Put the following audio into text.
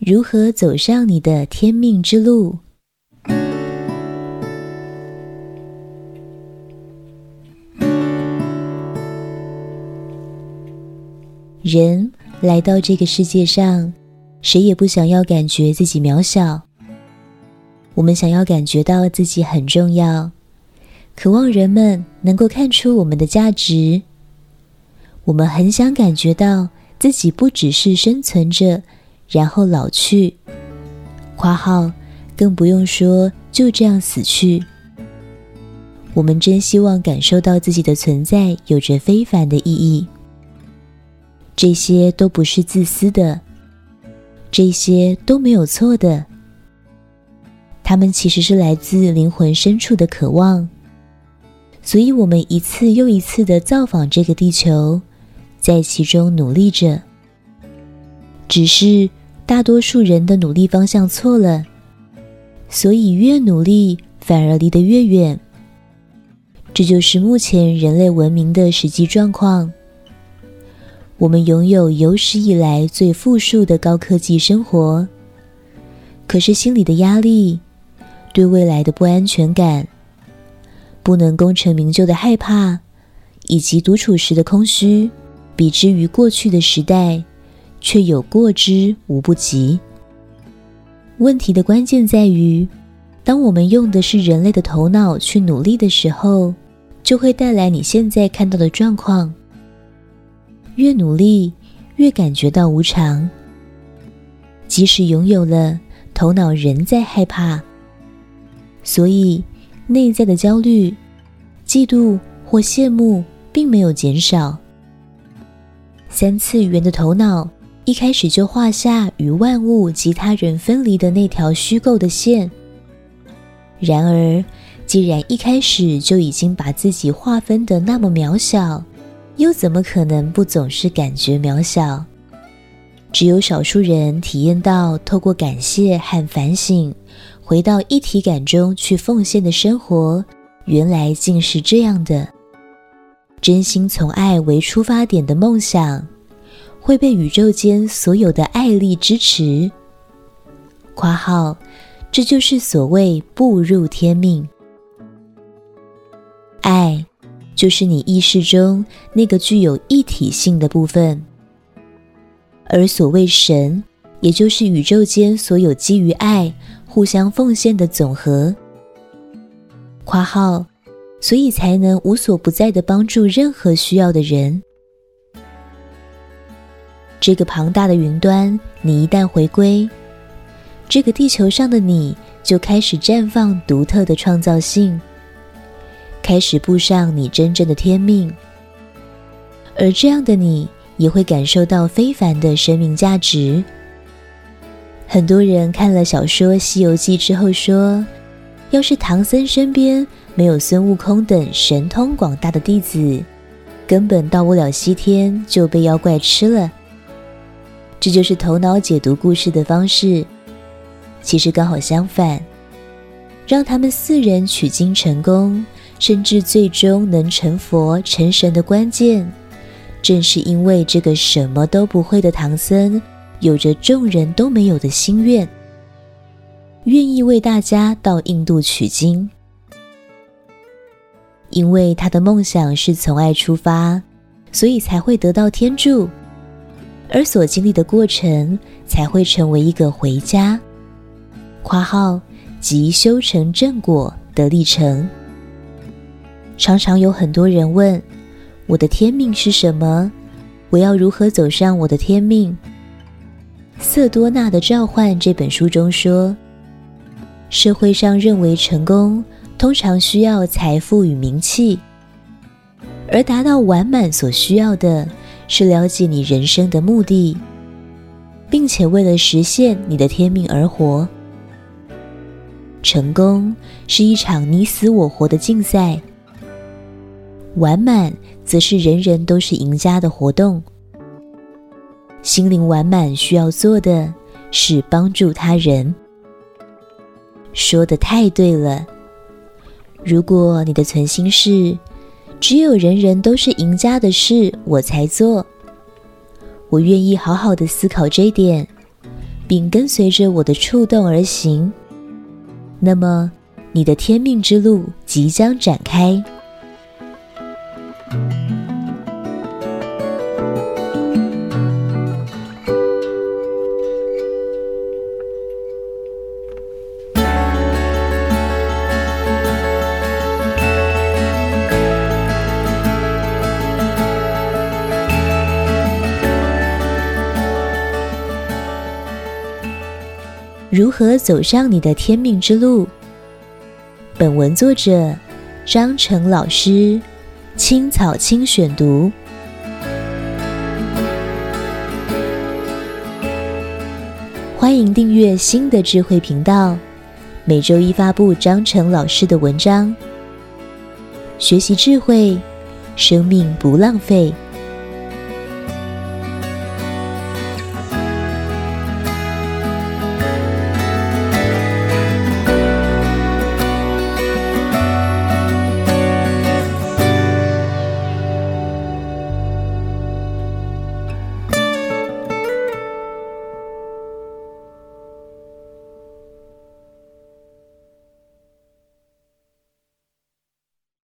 如何走上你的天命之路？人来到这个世界上，谁也不想要感觉自己渺小。我们想要感觉到自己很重要，渴望人们能够看出我们的价值。我们很想感觉到自己不只是生存着，然后老去，括号更不用说就这样死去。我们真希望感受到自己的存在有着非凡的意义。这些都不是自私的，这些都没有错的。它们其实是来自灵魂深处的渴望，所以我们一次又一次的造访这个地球，在其中努力着。只是大多数人的努力方向错了，所以越努力反而离得越远。这就是目前人类文明的实际状况。我们拥有有史以来最富庶的高科技生活，可是心里的压力、对未来的不安全感、不能功成名就的害怕，以及独处时的空虚，比之于过去的时代，却有过之无不及。问题的关键在于，当我们用的是人类的头脑去努力的时候，就会带来你现在看到的状况。越努力，越感觉到无常。即使拥有了，头脑仍在害怕，所以内在的焦虑、嫉妒或羡慕并没有减少。三次元的头脑一开始就画下与万物及他人分离的那条虚构的线。然而，既然一开始就已经把自己划分得那么渺小，又怎么可能不总是感觉渺小？只有少数人体验到透过感谢和反省，回到一体感中去奉献的生活，原来竟是这样的。真心从爱为出发点的梦想，会被宇宙间所有的爱力支持。括号，这就是所谓步入天命。爱。就是你意识中那个具有一体性的部分，而所谓神，也就是宇宙间所有基于爱、互相奉献的总和。括号，所以才能无所不在的帮助任何需要的人。这个庞大的云端，你一旦回归，这个地球上的你就开始绽放独特的创造性。开始步上你真正的天命，而这样的你也会感受到非凡的生命价值。很多人看了小说《西游记》之后说，要是唐僧身边没有孙悟空等神通广大的弟子，根本到不了西天，就被妖怪吃了。这就是头脑解读故事的方式。其实刚好相反，让他们四人取经成功。甚至最终能成佛成神的关键，正是因为这个什么都不会的唐僧，有着众人都没有的心愿，愿意为大家到印度取经。因为他的梦想是从爱出发，所以才会得到天助，而所经历的过程才会成为一个回家（括号即修成正果的历程）。常常有很多人问：“我的天命是什么？我要如何走上我的天命？”瑟多纳的召唤这本书中说，社会上认为成功通常需要财富与名气，而达到完满所需要的是了解你人生的目的，并且为了实现你的天命而活。成功是一场你死我活的竞赛。完满则是人人都是赢家的活动。心灵完满需要做的是帮助他人。说的太对了。如果你的存心是只有人人都是赢家的事我才做，我愿意好好的思考这一点，并跟随着我的触动而行，那么你的天命之路即将展开。如何走上你的天命之路？本文作者张成老师，青草青选读。欢迎订阅新的智慧频道，每周一发布张成老师的文章。学习智慧，生命不浪费。